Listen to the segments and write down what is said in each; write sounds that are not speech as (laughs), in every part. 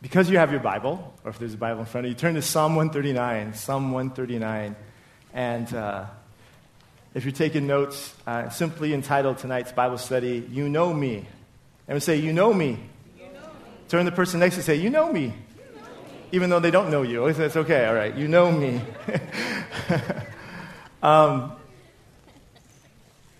because you have your Bible, or if there's a Bible in front of you, turn to Psalm 139. Psalm 139. And uh, if you're taking notes, uh, simply entitled tonight's Bible study, You Know Me. And we say, You know me. You know me. Turn the person next to you and say, You know me. Even though they don't know you. That's okay, all right. You know me. (laughs) um,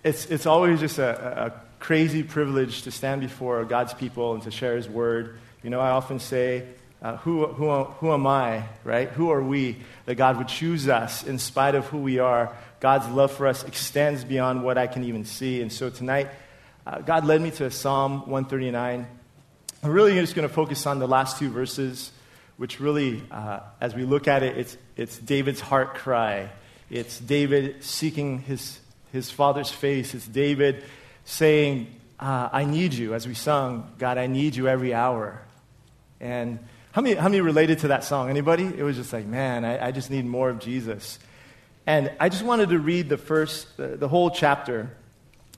it's, it's always just a, a crazy privilege to stand before God's people and to share His word. You know, I often say, uh, who, who, who am I, right? Who are we that God would choose us in spite of who we are? God's love for us extends beyond what I can even see. And so tonight, uh, God led me to Psalm 139. I'm really just going to focus on the last two verses, which really, uh, as we look at it, it's, it's David's heart cry. It's David seeking his, his father's face. It's David saying, uh, I need you, as we sung, God, I need you every hour. And how many, how many related to that song? Anybody? It was just like, man, I, I just need more of Jesus. And I just wanted to read the first, the, the whole chapter.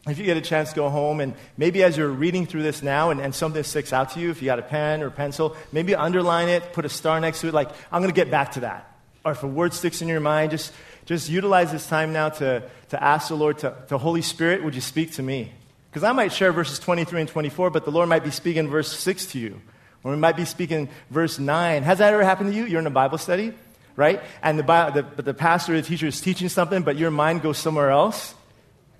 If you get a chance, go home and maybe as you're reading through this now and, and something sticks out to you, if you got a pen or pencil, maybe underline it, put a star next to it, like, I'm going to get back to that. Or if a word sticks in your mind, just, just utilize this time now to, to ask the Lord to, to Holy Spirit, would you speak to me? Because I might share verses 23 and 24, but the Lord might be speaking verse 6 to you. Or we might be speaking verse 9. Has that ever happened to you? You're in a Bible study, right? And the, the, the pastor or the teacher is teaching something, but your mind goes somewhere else.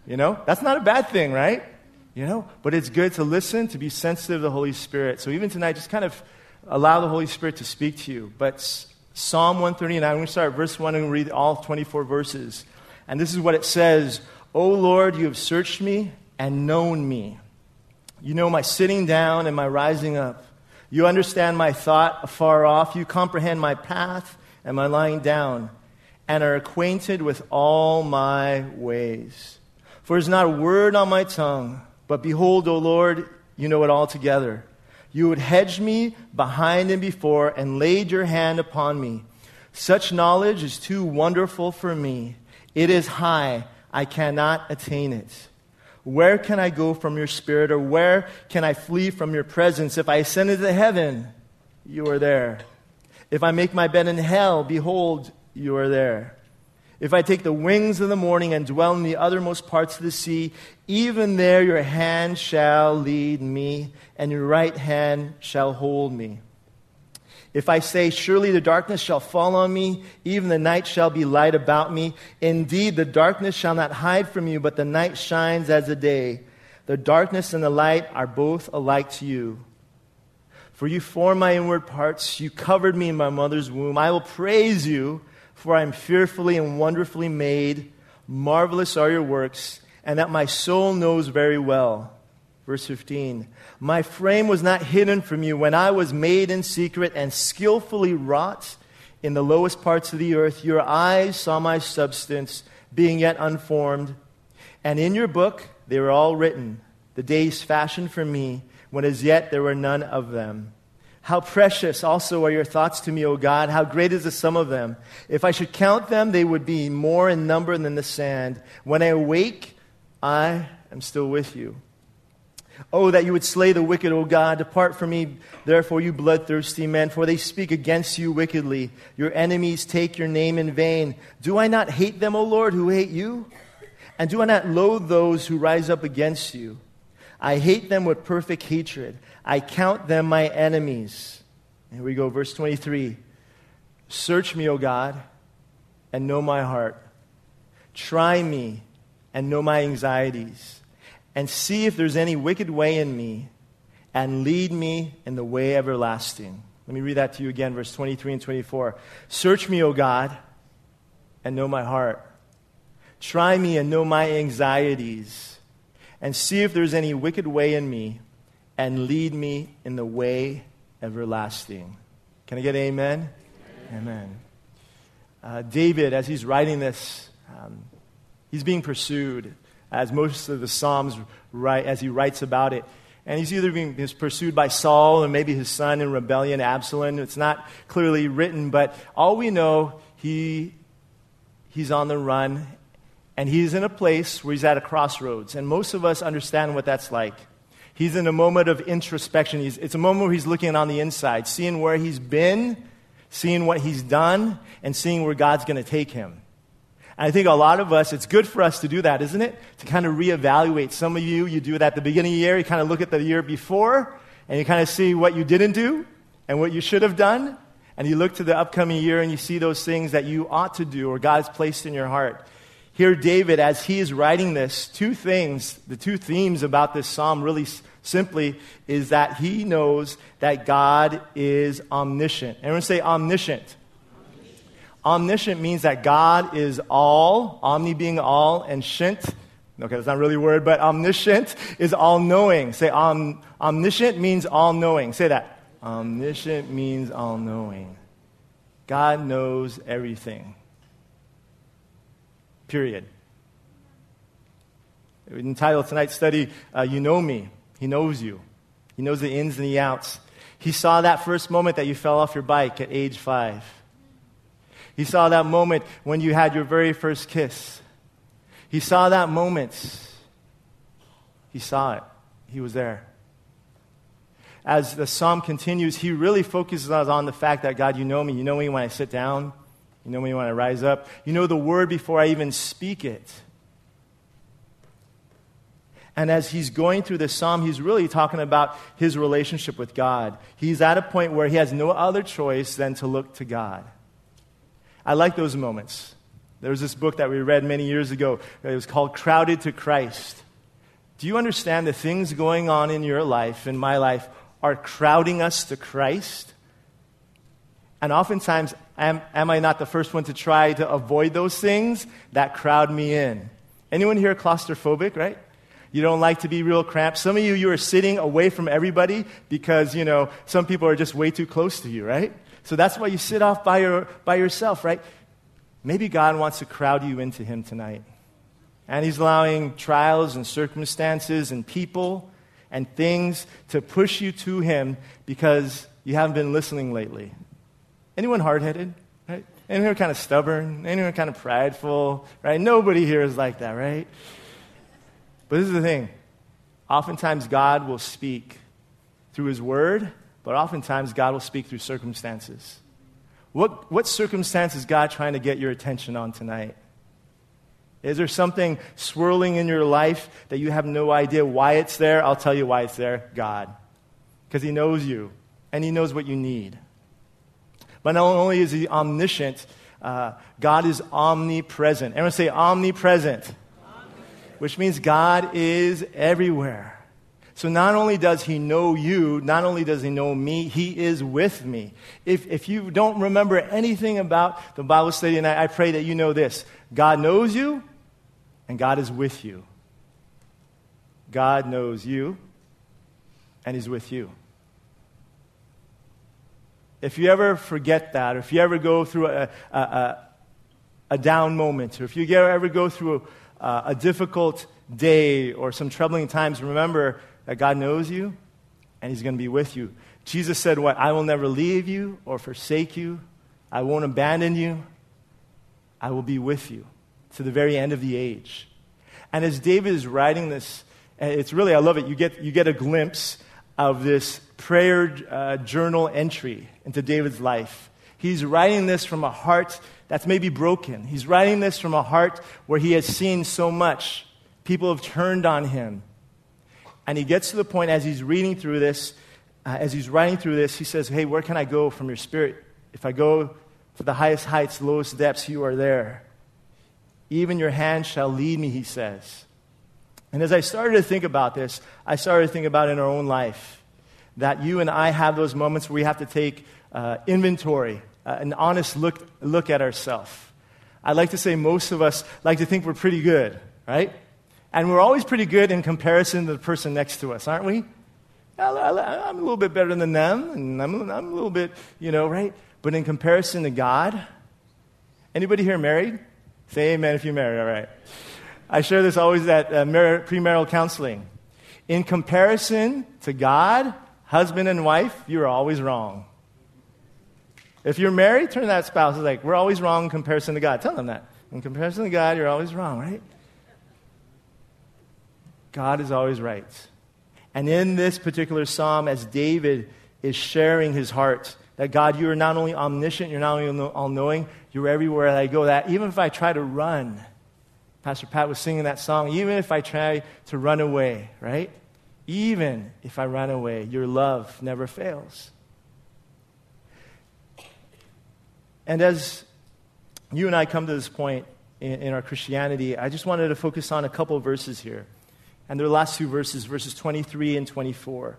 You know? That's not a bad thing, right? You know? But it's good to listen, to be sensitive to the Holy Spirit. So even tonight, just kind of allow the Holy Spirit to speak to you. But Psalm 139, we're going to start verse 1 and read all 24 verses. And this is what it says O Lord, you have searched me and known me. You know my sitting down and my rising up. You understand my thought afar off. You comprehend my path and my lying down, and are acquainted with all my ways. For there's not a word on my tongue, but behold, O Lord, you know it altogether. You would hedge me behind and before, and laid your hand upon me. Such knowledge is too wonderful for me. It is high, I cannot attain it. Where can I go from your spirit, or where can I flee from your presence? If I ascend into heaven, you are there. If I make my bed in hell, behold, you are there. If I take the wings of the morning and dwell in the uttermost parts of the sea, even there your hand shall lead me, and your right hand shall hold me. If I say, Surely the darkness shall fall on me, even the night shall be light about me. Indeed, the darkness shall not hide from you, but the night shines as the day. The darkness and the light are both alike to you. For you formed my inward parts, you covered me in my mother's womb. I will praise you, for I am fearfully and wonderfully made. Marvelous are your works, and that my soul knows very well. Verse 15 My frame was not hidden from you when I was made in secret and skillfully wrought in the lowest parts of the earth. Your eyes saw my substance, being yet unformed. And in your book they were all written, the days fashioned for me, when as yet there were none of them. How precious also are your thoughts to me, O God. How great is the sum of them. If I should count them, they would be more in number than the sand. When I awake, I am still with you. Oh, that you would slay the wicked, O God. Depart from me, therefore, you bloodthirsty men, for they speak against you wickedly. Your enemies take your name in vain. Do I not hate them, O Lord, who hate you? And do I not loathe those who rise up against you? I hate them with perfect hatred. I count them my enemies. Here we go, verse 23. Search me, O God, and know my heart. Try me and know my anxieties and see if there's any wicked way in me, and lead me in the way everlasting. Let me read that to you again, verse 23 and 24. Search me, O God, and know my heart. Try me and know my anxieties, and see if there's any wicked way in me, and lead me in the way everlasting. Can I get amen? Amen. amen. Uh, David, as he's writing this, um, he's being pursued as most of the Psalms write, as he writes about it. And he's either being he's pursued by Saul or maybe his son in rebellion, Absalom. It's not clearly written, but all we know, he, he's on the run and he's in a place where he's at a crossroads. And most of us understand what that's like. He's in a moment of introspection. He's, it's a moment where he's looking on the inside, seeing where he's been, seeing what he's done, and seeing where God's going to take him. I think a lot of us, it's good for us to do that, isn't it? To kind of reevaluate. Some of you, you do it at the beginning of the year. You kind of look at the year before, and you kind of see what you didn't do and what you should have done. And you look to the upcoming year and you see those things that you ought to do or God has placed in your heart. Here, David, as he is writing this, two things, the two themes about this psalm really simply is that he knows that God is omniscient. Everyone say omniscient. Omniscient means that God is all, omni being all, and shint, okay, that's not really a word, but omniscient is all knowing. Say om, omniscient means all knowing. Say that. Omniscient means all knowing. God knows everything. Period. We entitled tonight's study, uh, You Know Me. He knows you, He knows the ins and the outs. He saw that first moment that you fell off your bike at age five. He saw that moment when you had your very first kiss. He saw that moment. He saw it. He was there. As the psalm continues, he really focuses on the fact that God, you know me. You know me when I sit down. You know me when I rise up. You know the word before I even speak it. And as he's going through this psalm, he's really talking about his relationship with God. He's at a point where he has no other choice than to look to God. I like those moments. There was this book that we read many years ago. It was called Crowded to Christ. Do you understand the things going on in your life, in my life, are crowding us to Christ? And oftentimes, am, am I not the first one to try to avoid those things that crowd me in? Anyone here claustrophobic, right? You don't like to be real cramped. Some of you, you are sitting away from everybody because, you know, some people are just way too close to you, right? So that's why you sit off by, your, by yourself, right? Maybe God wants to crowd you into Him tonight. And He's allowing trials and circumstances and people and things to push you to Him because you haven't been listening lately. Anyone hard headed? Right? Anyone kind of stubborn? Anyone kind of prideful? Right? Nobody here is like that, right? But this is the thing. Oftentimes, God will speak through His Word but oftentimes, God will speak through circumstances. What, what circumstance is God trying to get your attention on tonight? Is there something swirling in your life that you have no idea why it's there? I'll tell you why it's there God. Because He knows you, and He knows what you need. But not only is He omniscient, uh, God is omnipresent. Everyone say omnipresent, omnipresent, which means God is everywhere. So not only does he know you, not only does he know me, he is with me. If, if you don't remember anything about the Bible study tonight, I pray that you know this God knows you, and God is with you. God knows you, and he's with you. If you ever forget that, or if you ever go through a, a, a, a down moment, or if you ever go through a, a difficult day or some troubling times, remember that God knows you and He's going to be with you. Jesus said, What? I will never leave you or forsake you. I won't abandon you. I will be with you to the very end of the age. And as David is writing this, it's really, I love it. You get, you get a glimpse of this prayer uh, journal entry into David's life. He's writing this from a heart that's maybe broken. He's writing this from a heart where he has seen so much. People have turned on him. And he gets to the point as he's reading through this, uh, as he's writing through this, he says, Hey, where can I go from your spirit? If I go to the highest heights, lowest depths, you are there. Even your hand shall lead me, he says. And as I started to think about this, I started to think about in our own life that you and I have those moments where we have to take uh, inventory, uh, an honest look, look at ourselves. I'd like to say most of us like to think we're pretty good, right? And we're always pretty good in comparison to the person next to us, aren't we? I'm a little bit better than them, and I'm, I'm a little bit, you know, right? But in comparison to God, anybody here married? Say amen if you're married, all right. I share this always at uh, premarital counseling. In comparison to God, husband and wife, you're always wrong. If you're married, turn to that spouse. It's like, we're always wrong in comparison to God. Tell them that. In comparison to God, you're always wrong, right? God is always right. And in this particular psalm, as David is sharing his heart, that God, you are not only omniscient, you're not only all knowing, you're everywhere that I go. That even if I try to run, Pastor Pat was singing that song, even if I try to run away, right? Even if I run away, your love never fails. And as you and I come to this point in, in our Christianity, I just wanted to focus on a couple verses here. And their last two verses, verses 23 and 24.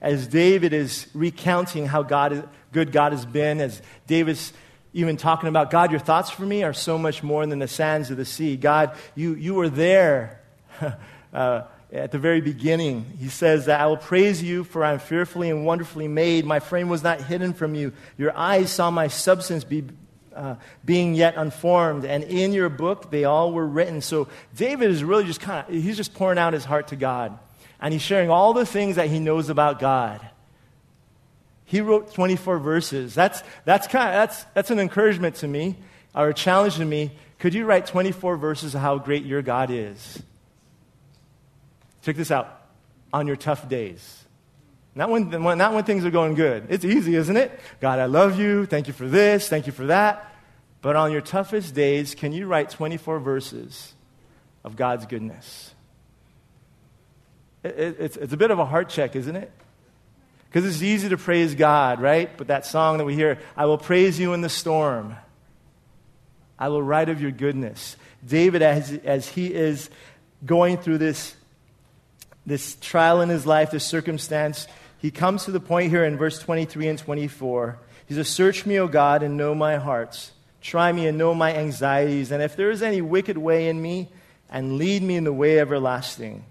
As David is recounting how God, good God has been, as David's even talking about, God, your thoughts for me are so much more than the sands of the sea. God, you, you were there (laughs) uh, at the very beginning. He says that I will praise you, for I am fearfully and wonderfully made. My frame was not hidden from you. Your eyes saw my substance be uh, being yet unformed. And in your book, they all were written. So David is really just kind of, he's just pouring out his heart to God. And he's sharing all the things that he knows about God. He wrote 24 verses. That's, that's, kind of, that's, that's an encouragement to me, or a challenge to me. Could you write 24 verses of how great your God is? Check this out. On your tough days. Not when, not when things are going good. It's easy, isn't it? God, I love you. Thank you for this. Thank you for that. But on your toughest days, can you write 24 verses of God's goodness? It, it, it's, it's a bit of a heart check, isn't it? Because it's easy to praise God, right? But that song that we hear, I will praise you in the storm. I will write of your goodness. David, as, as he is going through this, this trial in his life, this circumstance, he comes to the point here in verse 23 and 24. He says, Search me, O God, and know my heart. Try me and know my anxieties. And if there is any wicked way in me, and lead me in the way everlasting.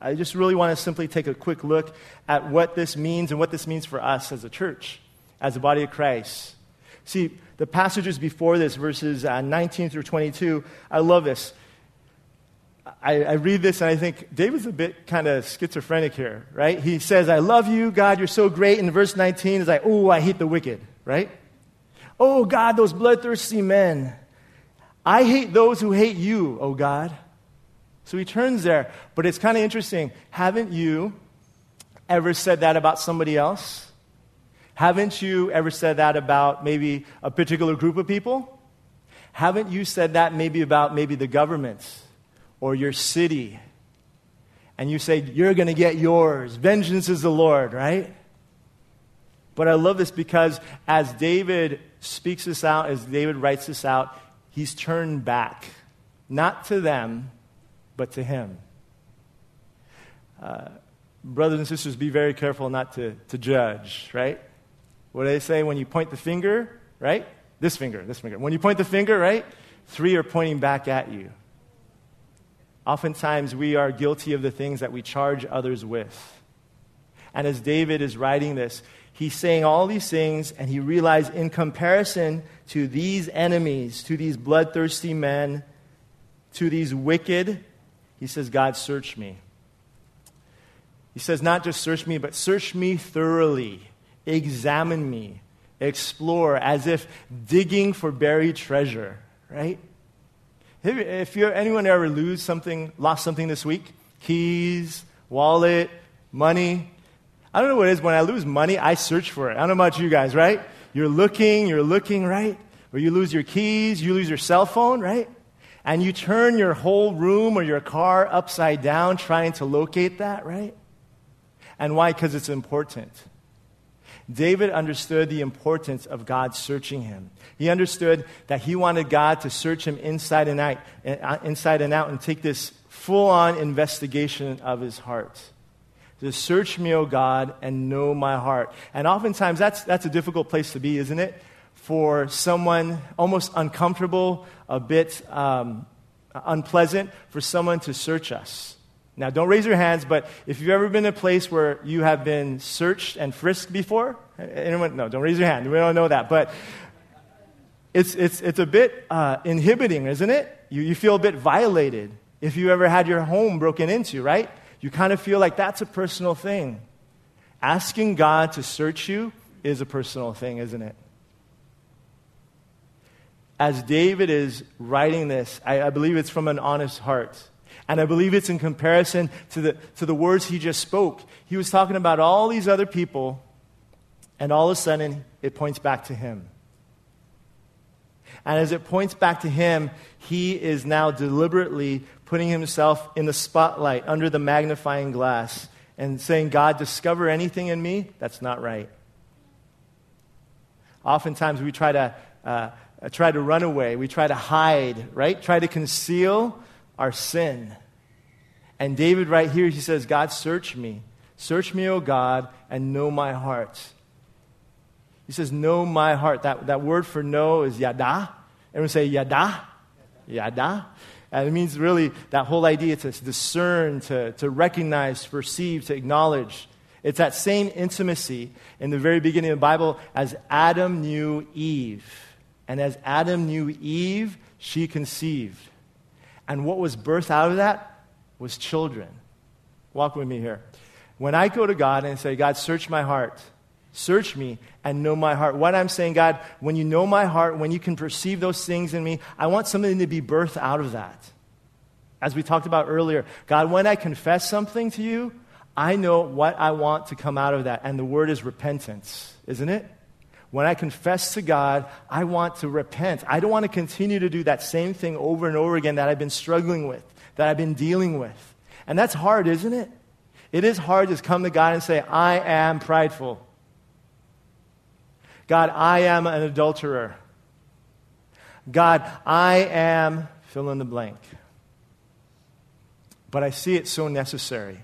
I just really want to simply take a quick look at what this means and what this means for us as a church, as a body of Christ. See, the passages before this, verses uh, 19 through 22, I love this. I, I, read this and I think David's a bit kind of schizophrenic here, right? He says, I love you, God, you're so great. And verse 19 is like, oh, I hate the wicked, right? Oh, God, those bloodthirsty men. I hate those who hate you, oh God. So he turns there. But it's kind of interesting. Haven't you ever said that about somebody else? Haven't you ever said that about maybe a particular group of people? Haven't you said that maybe about maybe the government or your city? And you say, You're going to get yours. Vengeance is the Lord, right? But I love this because as David speaks this out, as David writes this out, he's turned back, not to them, but to him. Uh, brothers and sisters, be very careful not to, to judge, right? What do they say when you point the finger, right? This finger, this finger. When you point the finger, right? Three are pointing back at you. Oftentimes, we are guilty of the things that we charge others with. And as David is writing this, he's saying all these things, and he realized in comparison to these enemies, to these bloodthirsty men, to these wicked, he says, God, search me. He says, not just search me, but search me thoroughly, examine me, explore, as if digging for buried treasure, right? If you're, anyone ever lose something, lost something this week, keys, wallet, money, I don't know what it is. When I lose money, I search for it. I don't know about you guys, right? You're looking, you're looking, right? Or you lose your keys, you lose your cell phone, right? And you turn your whole room or your car upside down trying to locate that, right? And why? Because it's important. David understood the importance of God searching him. He understood that he wanted God to search him inside and out, uh, inside and out and take this full on investigation of his heart. To search me, O God, and know my heart. And oftentimes that's, that's a difficult place to be, isn't it? For someone almost uncomfortable, a bit um, unpleasant, for someone to search us. Now, don't raise your hands, but if you've ever been in a place where you have been searched and frisked before, anyone? No, don't raise your hand. We don't know that. But it's, it's, it's a bit uh, inhibiting, isn't it? You, you feel a bit violated if you ever had your home broken into, right? you kind of feel like that's a personal thing. Asking God to search you is a personal thing, isn't it? As David is writing this, I, I believe it's from an honest heart. And I believe it's in comparison to the, to the words he just spoke. He was talking about all these other people, and all of a sudden, it points back to him. And as it points back to him, he is now deliberately putting himself in the spotlight under the magnifying glass and saying, God, discover anything in me that's not right. Oftentimes we try to, uh, try to run away, we try to hide, right? Try to conceal our sin. And David, right here, he says, God, search me. Search me, O God, and know my heart. He says, Know my heart. That, that word for know is yada. Everyone say yada? Yada. And it means really that whole idea to discern, to, to recognize, to perceive, to acknowledge. It's that same intimacy in the very beginning of the Bible as Adam knew Eve. And as Adam knew Eve, she conceived. And what was birthed out of that was children. Walk with me here. When I go to God and say, God, search my heart, Search me and know my heart. What I'm saying, God, when you know my heart, when you can perceive those things in me, I want something to be birthed out of that. As we talked about earlier, God, when I confess something to you, I know what I want to come out of that. And the word is repentance, isn't it? When I confess to God, I want to repent. I don't want to continue to do that same thing over and over again that I've been struggling with, that I've been dealing with. And that's hard, isn't it? It is hard to come to God and say, I am prideful. God, I am an adulterer. God, I am fill in the blank. But I see it so necessary.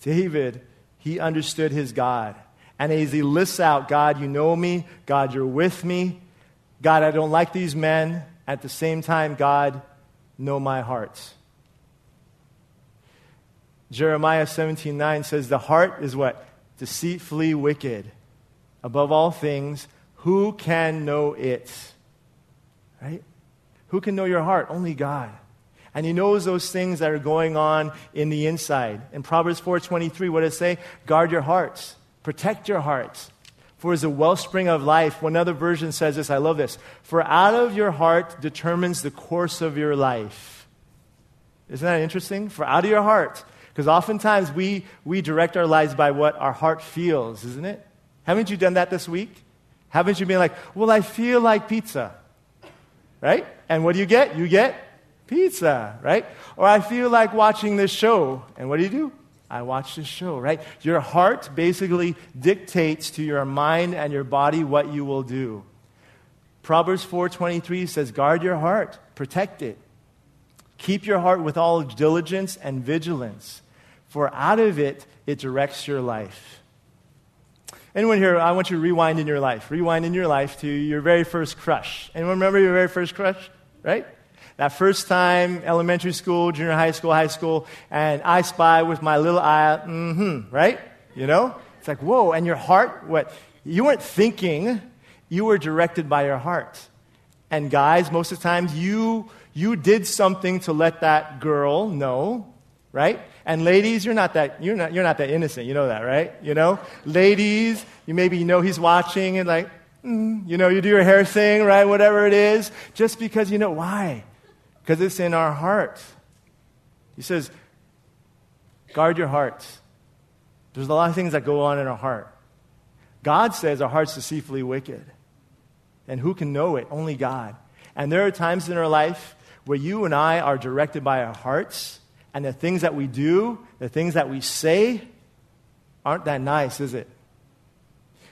David, he understood his God. And as he lists out, God, you know me. God, you're with me. God, I don't like these men. At the same time, God, know my heart. Jeremiah 17 9 says, The heart is what? Deceitfully wicked above all things, who can know it? Right? Who can know your heart? Only God. And he knows those things that are going on in the inside. In Proverbs 4:23, what does it say? Guard your hearts. Protect your hearts. For as a wellspring of life, one other version says this, I love this. For out of your heart determines the course of your life. Isn't that interesting? For out of your heart. Because oftentimes we, we direct our lives by what our heart feels, isn't it? Haven't you done that this week? Haven't you been like, well, I feel like pizza? Right? And what do you get? You get pizza, right? Or I feel like watching this show. And what do you do? I watch this show, right? Your heart basically dictates to your mind and your body what you will do. Proverbs 4:23 says, "Guard your heart, protect it. Keep your heart with all diligence and vigilance, for out of it it directs your life." Anyone here, I want you to rewind in your life. Rewind in your life to your very first crush. Anyone remember your very first crush? Right? That first time, elementary school, junior high school, high school, and I spy with my little eye, mm-hmm, right? You know? It's like, whoa, and your heart, what? You weren't thinking, you were directed by your heart. And guys, most of the times, you, you did something to let that girl know, right? And ladies, you're not that, you're not, you're not that innocent. You know that, right? You know? Ladies, you maybe you know he's watching and like, mm, you know, you do your hair thing, right? Whatever it is. Just because you know why? Because it's in our heart. He says, guard your heart. There's a lot of things that go on in our heart. God says our heart's deceitfully wicked. And who can know it? Only God. And there are times in our life where you and I are directed by our hearts and the things that we do, the things that we say, aren't that nice, is it?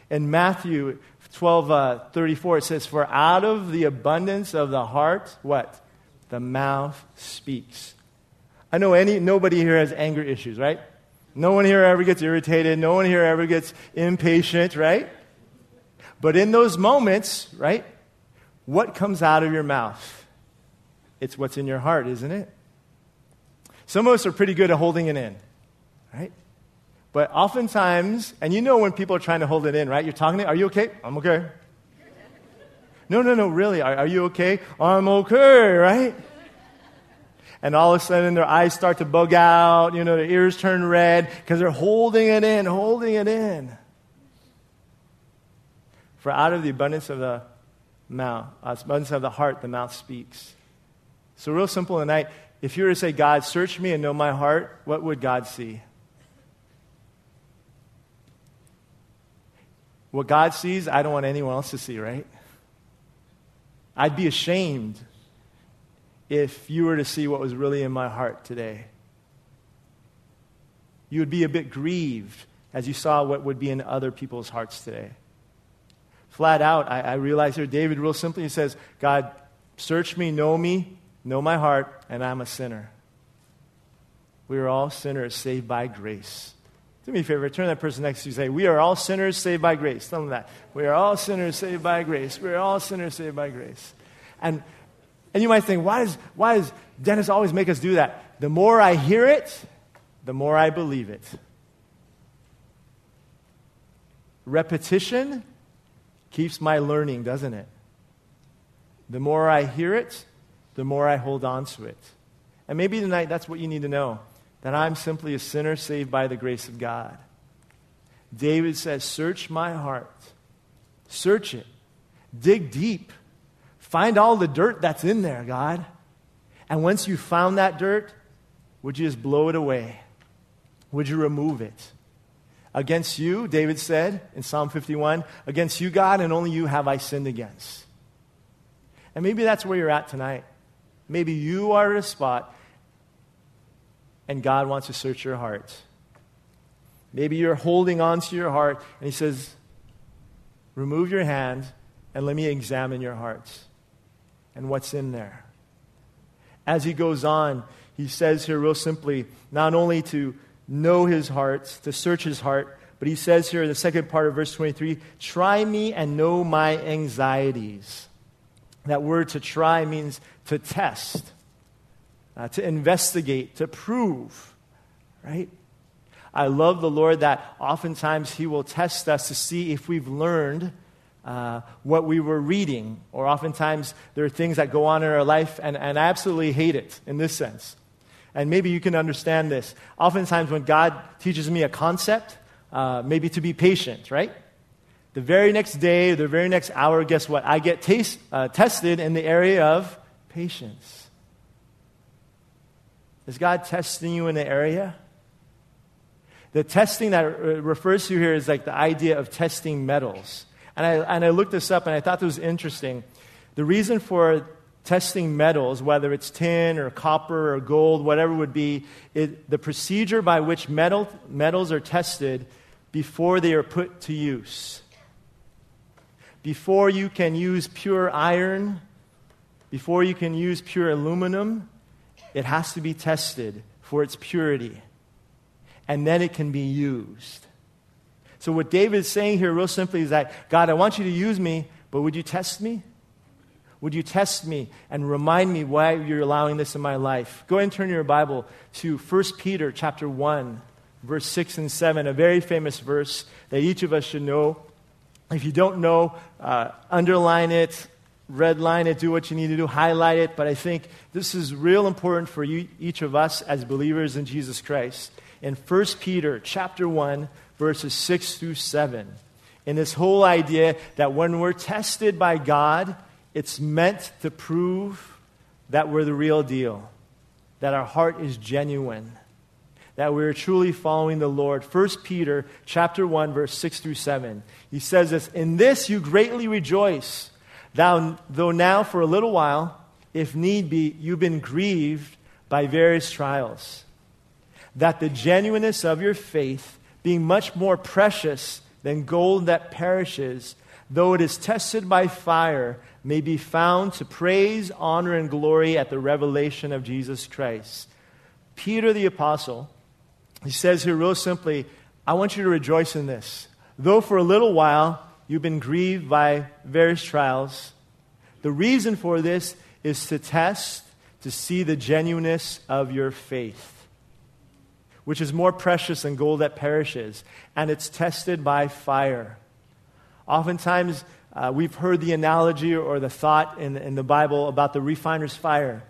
In Matthew 12 uh, 34, it says, For out of the abundance of the heart, what? The mouth speaks. I know any, nobody here has anger issues, right? No one here ever gets irritated. No one here ever gets impatient, right? But in those moments, right, what comes out of your mouth? It's what's in your heart, isn't it? Some of us are pretty good at holding it in, right? But oftentimes, and you know when people are trying to hold it in, right? You're talking to, are you okay? I'm okay. No, no, no, really. Are, are you okay? I'm okay, right? And all of a sudden their eyes start to bug out, you know, their ears turn red because they're holding it in, holding it in. For out of the abundance of the mouth, uh, abundance of the heart, the mouth speaks. So, real simple tonight if you were to say, God, search me and know my heart, what would God see? What God sees, I don't want anyone else to see, right? I'd be ashamed if you were to see what was really in my heart today. You would be a bit grieved as you saw what would be in other people's hearts today. Flat out, I, I realize here, David real simply says, God, search me, know me, know my heart, and I'm a sinner. We are all sinners saved by grace. Do me a favor, turn that person next to you and say, We are all sinners saved by grace. Tell them that. We are all sinners saved by grace. We are all sinners saved by grace. And, and you might think, why does, why does Dennis always make us do that? The more I hear it, the more I believe it. Repetition keeps my learning, doesn't it? The more I hear it, the more I hold on to it. And maybe tonight that's what you need to know that I'm simply a sinner saved by the grace of God. David says, Search my heart. Search it. Dig deep. Find all the dirt that's in there, God. And once you found that dirt, would you just blow it away? Would you remove it? Against you, David said in Psalm 51, against you, God, and only you have I sinned against. And maybe that's where you're at tonight. Maybe you are at a spot and God wants to search your heart. Maybe you're holding on to your heart, and He says, Remove your hand and let me examine your heart and what's in there. As He goes on, He says here, real simply, not only to know His heart, to search His heart, but He says here in the second part of verse 23 Try me and know my anxieties. That word to try means to test uh, to investigate, to prove, right? I love the Lord that oftentimes He will test us to see if we've learned uh, what we were reading, or oftentimes there are things that go on in our life, and, and I absolutely hate it in this sense. And maybe you can understand this. Oftentimes, when God teaches me a concept, uh, maybe to be patient, right? The very next day, the very next hour, guess what? I get taste, uh, tested in the area of patience. Is God testing you in the area? The testing that refers to here is like the idea of testing metals. And I, and I looked this up and I thought this was interesting. The reason for testing metals, whether it's tin or copper or gold, whatever it would be, it, the procedure by which metal, metals are tested before they are put to use. Before you can use pure iron, before you can use pure aluminum, it has to be tested for its purity, and then it can be used. So, what David is saying here, real simply, is that God, I want you to use me, but would you test me? Would you test me and remind me why you're allowing this in my life? Go ahead and turn your Bible to 1 Peter chapter 1, verse 6 and 7, a very famous verse that each of us should know. If you don't know, uh, underline it, redline it, do what you need to do, highlight it, but I think this is real important for you, each of us as believers in Jesus Christ. In 1 Peter chapter 1, verses 6 through 7, in this whole idea that when we're tested by God, it's meant to prove that we're the real deal, that our heart is genuine, that we're truly following the Lord. 1 Peter chapter 1, verse 6 through 7. He says this, In this you greatly rejoice Thou, though now for a little while, if need be, you've been grieved by various trials, that the genuineness of your faith, being much more precious than gold that perishes, though it is tested by fire, may be found to praise, honor, and glory at the revelation of Jesus Christ. Peter the Apostle, he says here real simply, I want you to rejoice in this. Though for a little while you've been grieved by various trials. The reason for this is to test, to see the genuineness of your faith, which is more precious than gold that perishes, and it's tested by fire. Oftentimes, uh, we've heard the analogy or the thought in, in the Bible about the refiner's fire.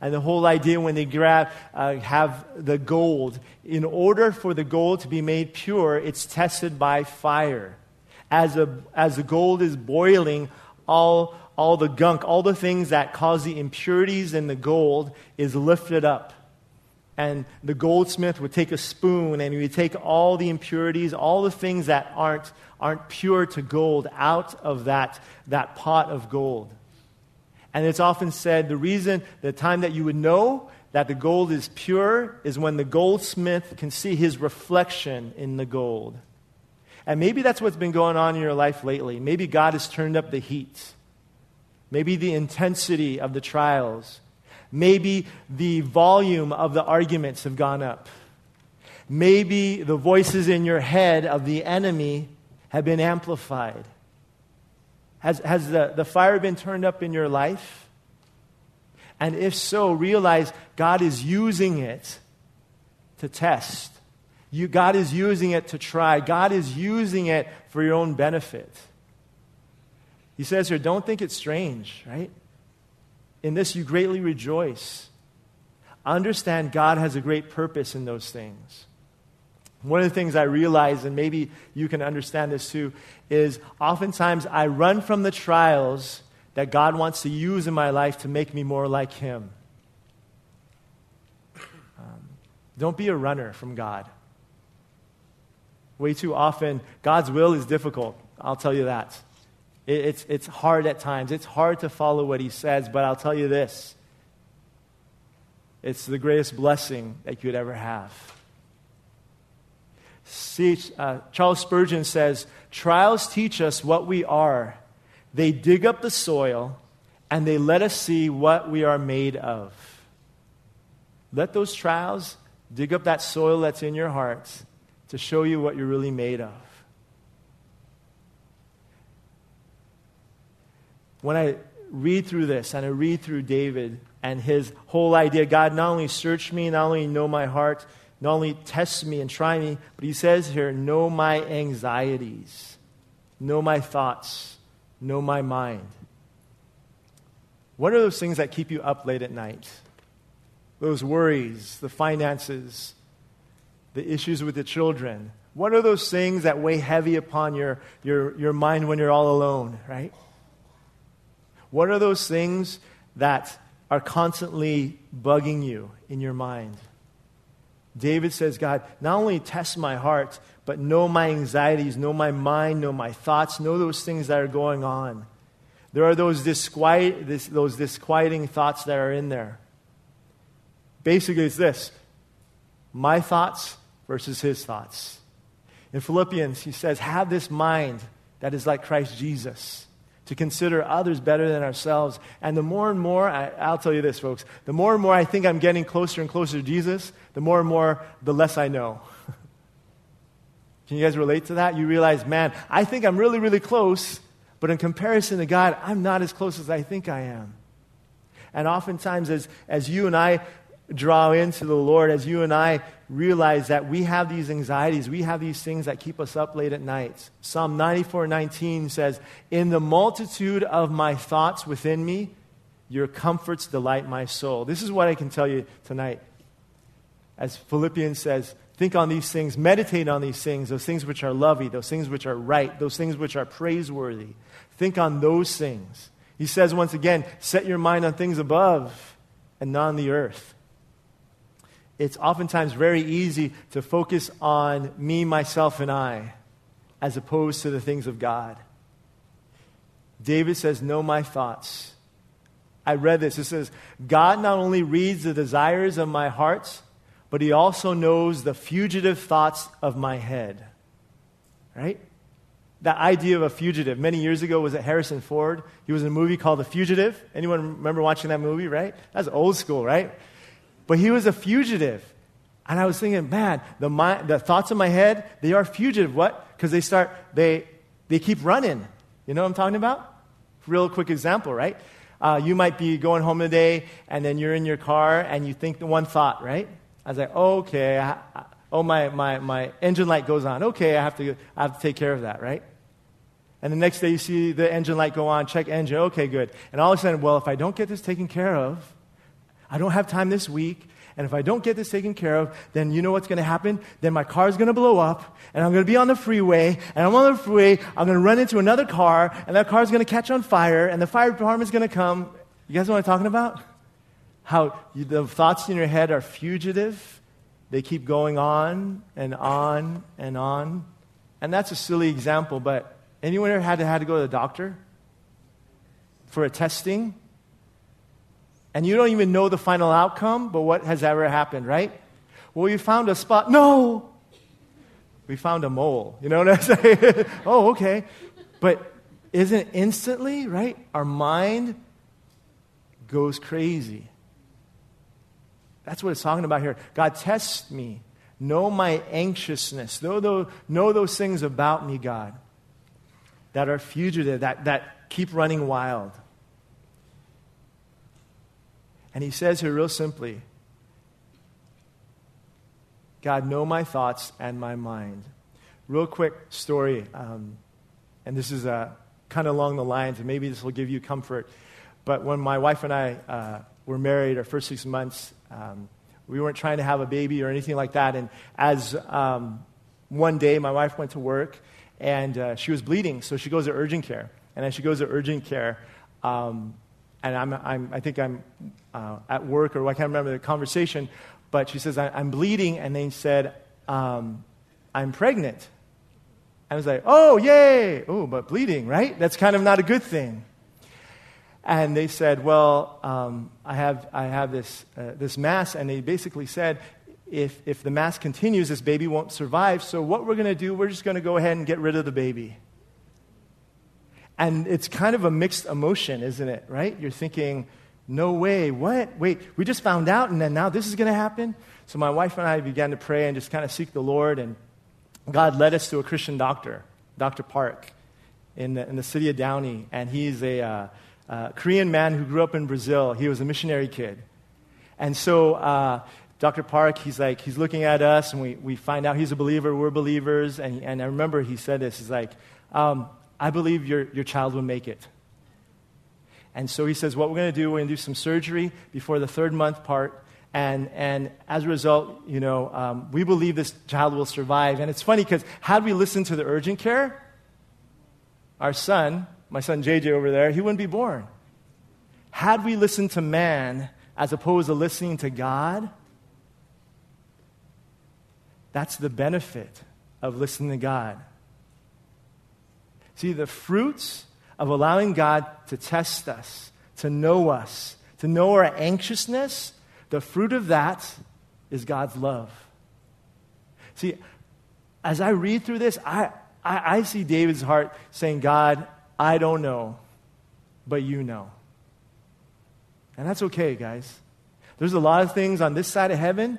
And the whole idea when they grab, uh, have the gold, in order for the gold to be made pure, it's tested by fire as, a, as the gold is boiling, all, all the gunk, all the things that cause the impurities in the gold is lifted up. And the goldsmith would take a spoon and he would take all the impurities, all the things that aren't, aren't pure to gold out of that, that pot of gold. And it's often said the reason, the time that you would know that the gold is pure is when the goldsmith can see his reflection in the gold. And maybe that's what's been going on in your life lately. Maybe God has turned up the heat. Maybe the intensity of the trials. Maybe the volume of the arguments have gone up. Maybe the voices in your head of the enemy have been amplified. Has, has the, the fire been turned up in your life? And if so, realize God is using it to test. You, God is using it to try. God is using it for your own benefit. He says here, don't think it's strange, right? In this you greatly rejoice. Understand God has a great purpose in those things. One of the things I realize, and maybe you can understand this too, is oftentimes I run from the trials that God wants to use in my life to make me more like Him. Um, don't be a runner from God. Way too often, God's will is difficult. I'll tell you that. It, it's, it's hard at times. It's hard to follow what He says, but I'll tell you this it's the greatest blessing that you could ever have. See, uh, Charles Spurgeon says, Trials teach us what we are. They dig up the soil and they let us see what we are made of. Let those trials dig up that soil that's in your heart to show you what you're really made of. When I read through this and I read through David and his whole idea, God not only search me, not only know my heart, not only test me and try me, but he says here, know my anxieties, know my thoughts, know my mind. What are those things that keep you up late at night? Those worries, the finances, the issues with the children. What are those things that weigh heavy upon your, your, your mind when you're all alone, right? What are those things that are constantly bugging you in your mind? David says, God, not only test my heart, but know my anxieties, know my mind, know my thoughts, know those things that are going on. There are those, disquiet, this, those disquieting thoughts that are in there. Basically, it's this my thoughts versus his thoughts. In Philippians, he says, Have this mind that is like Christ Jesus to consider others better than ourselves. And the more and more, I, will tell you this, folks, the more and more I think I'm getting closer and closer to Jesus, the more and more, the less I know. (laughs) Can you guys relate to that? You realize, man, I think I'm really, really close, but in comparison to God, I'm not as close as I think I am. And oftentimes, as, as you and I draw into the Lord, as you and I realize that we have these anxieties, we have these things that keep us up late at night. Psalm 94 19 says, In the multitude of my thoughts within me, your comforts delight my soul. This is what I can tell you tonight. As Philippians says, think on these things, meditate on these things, those things which are lovely, those things which are right, those things which are praiseworthy. Think on those things. He says once again, set your mind on things above and not on the earth it's oftentimes very easy to focus on me, myself, and I as opposed to the things of God. David says, Know my thoughts. I read this. It says, God not only reads the desires of my heart, but he also knows the fugitive thoughts of my head. Right? That idea of a fugitive. Many years ago was it Harrison Ford. He was in a movie called The Fugitive. Anyone remember watching that movie, right? That's old school, right? But he was a fugitive. And I was thinking, man, the, my, the thoughts in my head, they are fugitive. What? Because they start, they, they keep running. You know what I'm talking about? Real quick example, right? Uh, you might be going home today, and then you're in your car, and you think the one thought, right? I was like, okay, I, I, oh, my, my, my engine light goes on. Okay, I have, to, I have to take care of that, right? And the next day you see the engine light go on, check engine, okay, good. And all of a sudden, well, if I don't get this taken care of, I don't have time this week. And if I don't get this taken care of, then you know what's going to happen? Then my car is going to blow up, and I'm going to be on the freeway, and I'm on the freeway, I'm going to run into another car, and that car is going to catch on fire, and the fire department is going to come. You guys know what I'm talking about? How you, the thoughts in your head are fugitive. They keep going on and on and on. And that's a silly example, but anyone ever had to, had to go to the doctor for a testing? And you don't even know the final outcome, but what has ever happened, right? Well, you found a spot. No! We found a mole. You know what I'm (laughs) saying? oh, okay. But isn't instantly, right? Our mind goes crazy. That's what it's talking about here. God, test me. Know my anxiousness. Know those, know those things about me, God, that are fugitive, that, that keep running wild. And he says here, real simply God, know my thoughts and my mind. Real quick story, um, and this is uh, kind of along the lines, and maybe this will give you comfort. But when my wife and I uh, were married, our first six months, um, we weren't trying to have a baby or anything like that. And as um, one day, my wife went to work and uh, she was bleeding, so she goes to urgent care. And as she goes to urgent care, um, and I'm, I'm, i think I'm uh, at work, or I can't remember the conversation, but she says, I'm bleeding, and they said, um, I'm pregnant. I was like, oh, yay! Oh, but bleeding, right? That's kind of not a good thing. And they said, Well, um, I have, I have this, uh, this mass. And they basically said, if, if the mass continues, this baby won't survive. So, what we're going to do, we're just going to go ahead and get rid of the baby. And it's kind of a mixed emotion, isn't it? Right? You're thinking, no way, what? Wait, we just found out, and then now this is going to happen? So, my wife and I began to pray and just kind of seek the Lord. And God led us to a Christian doctor, Dr. Park, in the, in the city of Downey. And he's a. Uh, uh, Korean man who grew up in Brazil. He was a missionary kid. And so uh, Dr. Park, he's like, he's looking at us, and we, we find out he's a believer, we're believers. And, and I remember he said this, he's like, um, I believe your, your child will make it. And so he says, what we're going to do, we're going to do some surgery before the third month part. And, and as a result, you know, um, we believe this child will survive. And it's funny because had we listened to the urgent care, our son my son JJ over there, he wouldn't be born. Had we listened to man as opposed to listening to God, that's the benefit of listening to God. See, the fruits of allowing God to test us, to know us, to know our anxiousness, the fruit of that is God's love. See, as I read through this, I, I, I see David's heart saying, God, I don't know, but you know. And that's okay, guys. There's a lot of things on this side of heaven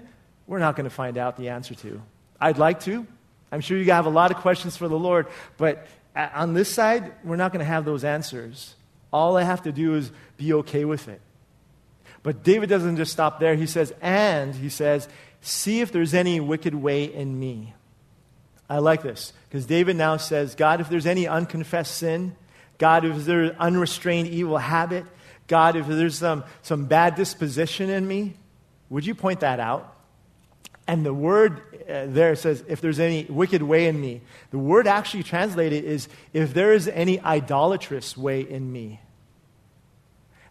we're not going to find out the answer to. I'd like to. I'm sure you have a lot of questions for the Lord, but on this side, we're not going to have those answers. All I have to do is be okay with it. But David doesn't just stop there. He says, and he says, see if there's any wicked way in me. I like this because David now says, God, if there's any unconfessed sin, God, if there's unrestrained evil habit, God, if there's some, some bad disposition in me, would you point that out? And the word uh, there says, if there's any wicked way in me. The word actually translated is, if there is any idolatrous way in me.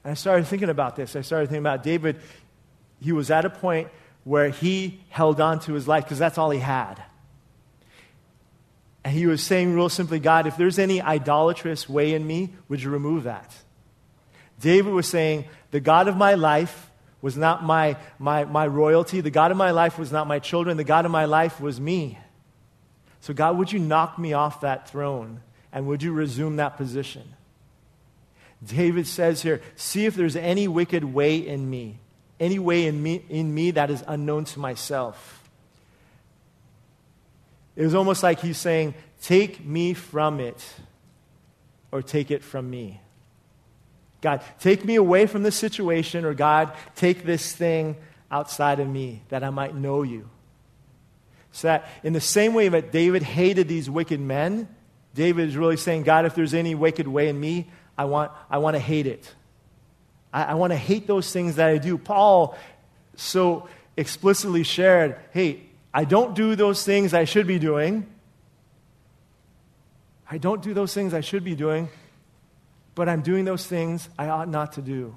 And I started thinking about this. I started thinking about David. He was at a point where he held on to his life because that's all he had. And he was saying, real simply, God, if there's any idolatrous way in me, would you remove that? David was saying, the God of my life was not my, my, my royalty. The God of my life was not my children. The God of my life was me. So, God, would you knock me off that throne? And would you resume that position? David says here, see if there's any wicked way in me, any way in me, in me that is unknown to myself. It was almost like he's saying, Take me from it, or take it from me. God, take me away from this situation, or God, take this thing outside of me that I might know you. So that in the same way that David hated these wicked men, David is really saying, God, if there's any wicked way in me, I want, I want to hate it. I, I want to hate those things that I do. Paul so explicitly shared hey, I don't do those things I should be doing. I don't do those things I should be doing, but I'm doing those things I ought not to do.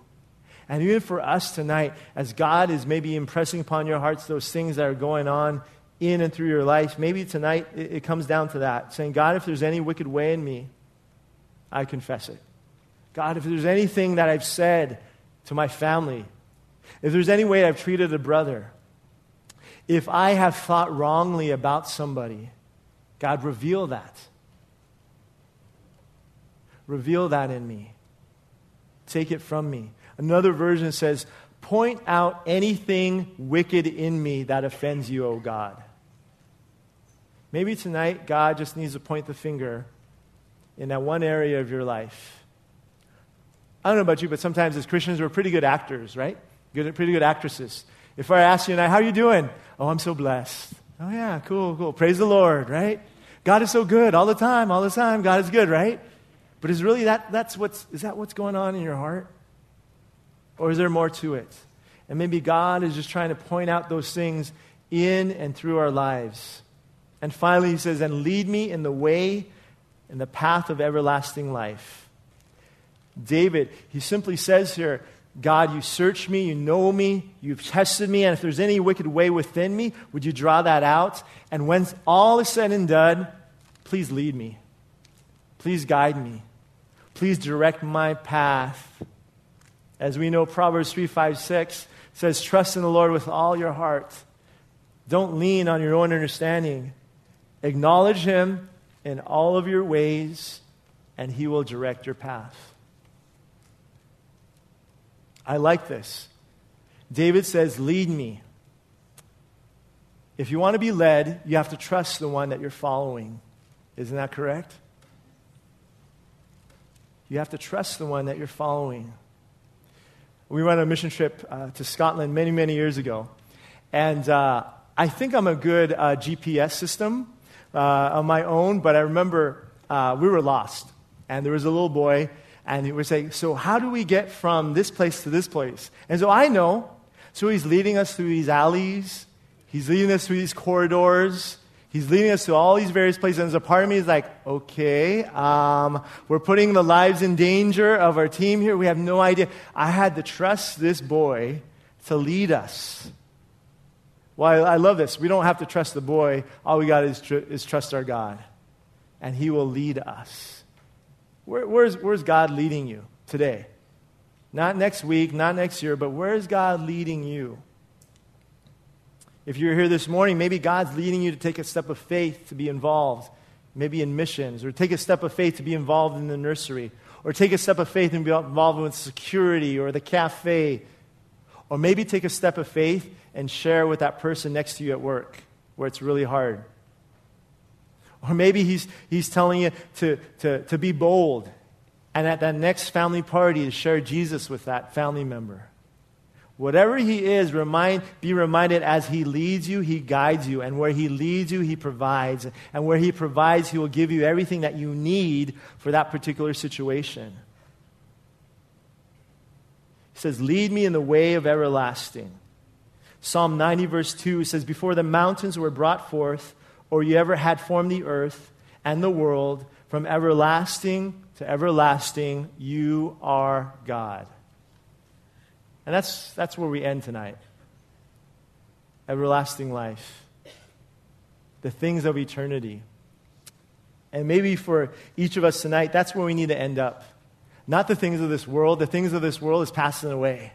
And even for us tonight, as God is maybe impressing upon your hearts those things that are going on in and through your life, maybe tonight it, it comes down to that saying, God, if there's any wicked way in me, I confess it. God, if there's anything that I've said to my family, if there's any way I've treated a brother, if I have thought wrongly about somebody, God, reveal that. Reveal that in me. Take it from me. Another version says, Point out anything wicked in me that offends you, O God. Maybe tonight God just needs to point the finger in that one area of your life. I don't know about you, but sometimes as Christians, we're pretty good actors, right? Good, pretty good actresses. If I ask you tonight, how are you doing? Oh, I'm so blessed. Oh, yeah, cool, cool. Praise the Lord, right? God is so good all the time, all the time. God is good, right? But is really that, that's what's, is that what's going on in your heart? Or is there more to it? And maybe God is just trying to point out those things in and through our lives. And finally, he says, and lead me in the way, in the path of everlasting life. David, he simply says here, God, you search me, you know me, you've tested me, and if there's any wicked way within me, would you draw that out? And when all is said and done, please lead me. Please guide me. Please direct my path. As we know, Proverbs 3 5 6 says, Trust in the Lord with all your heart. Don't lean on your own understanding. Acknowledge him in all of your ways, and he will direct your path. I like this. David says, Lead me. If you want to be led, you have to trust the one that you're following. Isn't that correct? You have to trust the one that you're following. We went on a mission trip uh, to Scotland many, many years ago. And uh, I think I'm a good uh, GPS system uh, on my own, but I remember uh, we were lost. And there was a little boy and he would say, So, how do we get from this place to this place? And so I know. So, he's leading us through these alleys, he's leading us through these corridors. He's leading us to all these various places. And there's a part of me is like, okay, um, we're putting the lives in danger of our team here. We have no idea. I had to trust this boy to lead us. Well, I, I love this. We don't have to trust the boy. All we got is, tr- is trust our God. And he will lead us. Where, where's, where's God leading you today? Not next week, not next year, but where is God leading you? If you're here this morning, maybe God's leading you to take a step of faith to be involved, maybe in missions, or take a step of faith to be involved in the nursery, or take a step of faith and be involved with security or the cafe, or maybe take a step of faith and share with that person next to you at work where it's really hard. Or maybe he's, he's telling you to, to, to be bold and at that next family party to share Jesus with that family member. Whatever he is, remind, be reminded as he leads you, he guides you. And where he leads you, he provides. And where he provides, he will give you everything that you need for that particular situation. He says, Lead me in the way of everlasting. Psalm 90, verse 2 says, Before the mountains were brought forth, or you ever had formed the earth and the world, from everlasting to everlasting, you are God. And that's, that's where we end tonight. Everlasting life. The things of eternity. And maybe for each of us tonight, that's where we need to end up. Not the things of this world. The things of this world is passing away.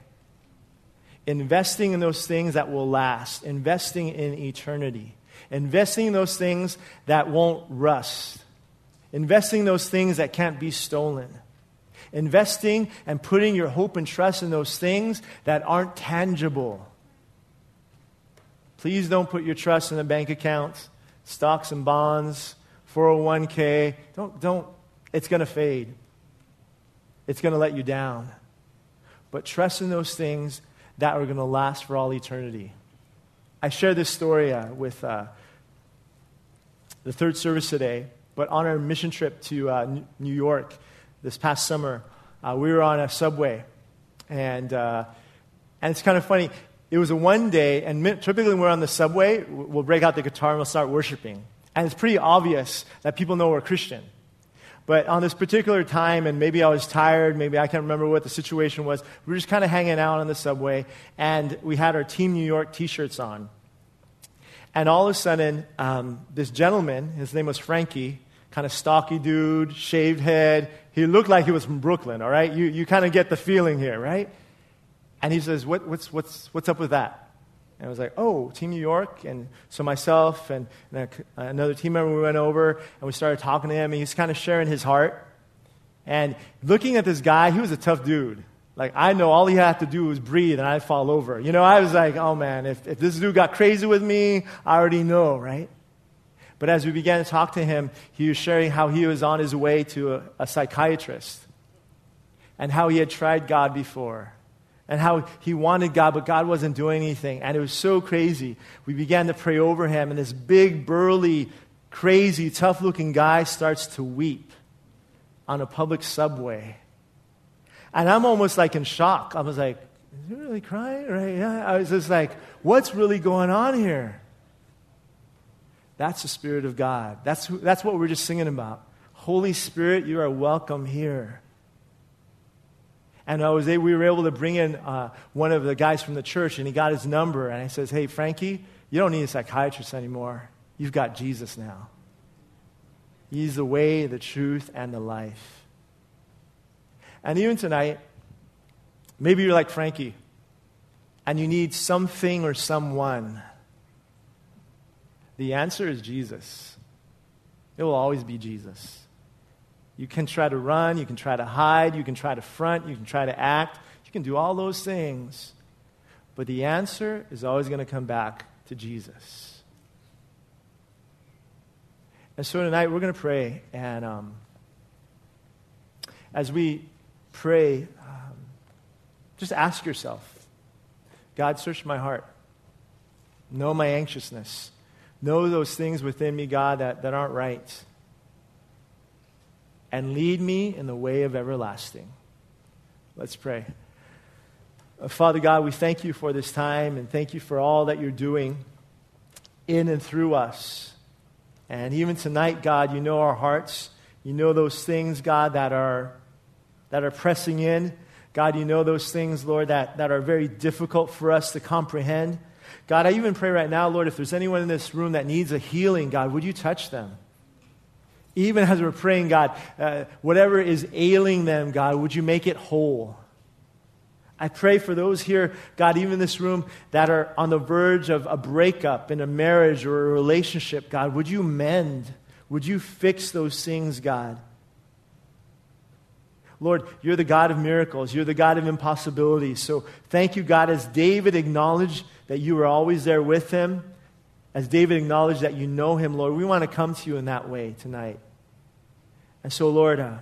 Investing in those things that will last, investing in eternity. Investing in those things that won't rust. Investing in those things that can't be stolen. Investing and putting your hope and trust in those things that aren't tangible. Please don't put your trust in a bank account, stocks and bonds, 401k. Don't, don't, it's going to fade. It's going to let you down. But trust in those things that are going to last for all eternity. I shared this story uh, with uh, the third service today, but on our mission trip to uh, New York this past summer, uh, we were on a subway. And, uh, and it's kind of funny. it was a one day, and typically when we're on the subway, we'll break out the guitar and we'll start worshiping. And it's pretty obvious that people know we're Christian. But on this particular time, and maybe I was tired, maybe I can't remember what the situation was, we were just kind of hanging out on the subway, and we had our Team New York t shirts on. And all of a sudden, um, this gentleman, his name was Frankie, kind of stocky dude, shaved head, he looked like he was from Brooklyn, all right? You, you kind of get the feeling here, right? And he says, what, what's, what's, what's up with that? And I was like, oh, Team New York. And so myself and, and another team member, we went over and we started talking to him. And he's kind of sharing his heart. And looking at this guy, he was a tough dude. Like, I know all he had to do was breathe and I'd fall over. You know, I was like, oh man, if, if this dude got crazy with me, I already know, right? But as we began to talk to him, he was sharing how he was on his way to a, a psychiatrist and how he had tried God before and how he wanted God, but God wasn't doing anything. And it was so crazy. We began to pray over him, and this big, burly, crazy, tough looking guy starts to weep on a public subway. And I'm almost like in shock. I was like, is he really crying? Right? Yeah. I was just like, what's really going on here? That's the Spirit of God. That's, who, that's what we're just singing about. Holy Spirit, you are welcome here. And I was, we were able to bring in uh, one of the guys from the church, and he got his number. And I says, Hey, Frankie, you don't need a psychiatrist anymore. You've got Jesus now. He's the way, the truth, and the life. And even tonight, maybe you're like Frankie, and you need something or someone. The answer is Jesus. It will always be Jesus. You can try to run, you can try to hide, you can try to front, you can try to act, you can do all those things. But the answer is always going to come back to Jesus. And so tonight we're going to pray. And um, as we pray, um, just ask yourself God, search my heart. Know my anxiousness. Know those things within me, God, that, that aren't right and lead me in the way of everlasting. Let's pray. Uh, Father God, we thank you for this time and thank you for all that you're doing in and through us. And even tonight, God, you know our hearts. You know those things, God, that are, that are pressing in. God, you know those things, Lord, that, that are very difficult for us to comprehend. God, I even pray right now, Lord, if there's anyone in this room that needs a healing, God, would you touch them? even as we're praying, God, uh, whatever is ailing them, God, would you make it whole? I pray for those here, God, even in this room, that are on the verge of a breakup in a marriage or a relationship, God, would you mend? Would you fix those things, God? Lord, you're the God of miracles. You're the God of impossibilities. So thank you, God, as David acknowledged that you were always there with him, as David acknowledged that you know him, Lord, we want to come to you in that way tonight. And so, Lord, uh,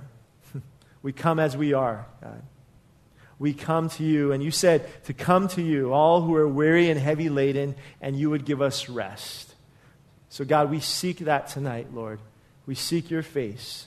(laughs) we come as we are, God. We come to you, and you said to come to you, all who are weary and heavy laden, and you would give us rest. So, God, we seek that tonight, Lord. We seek your face.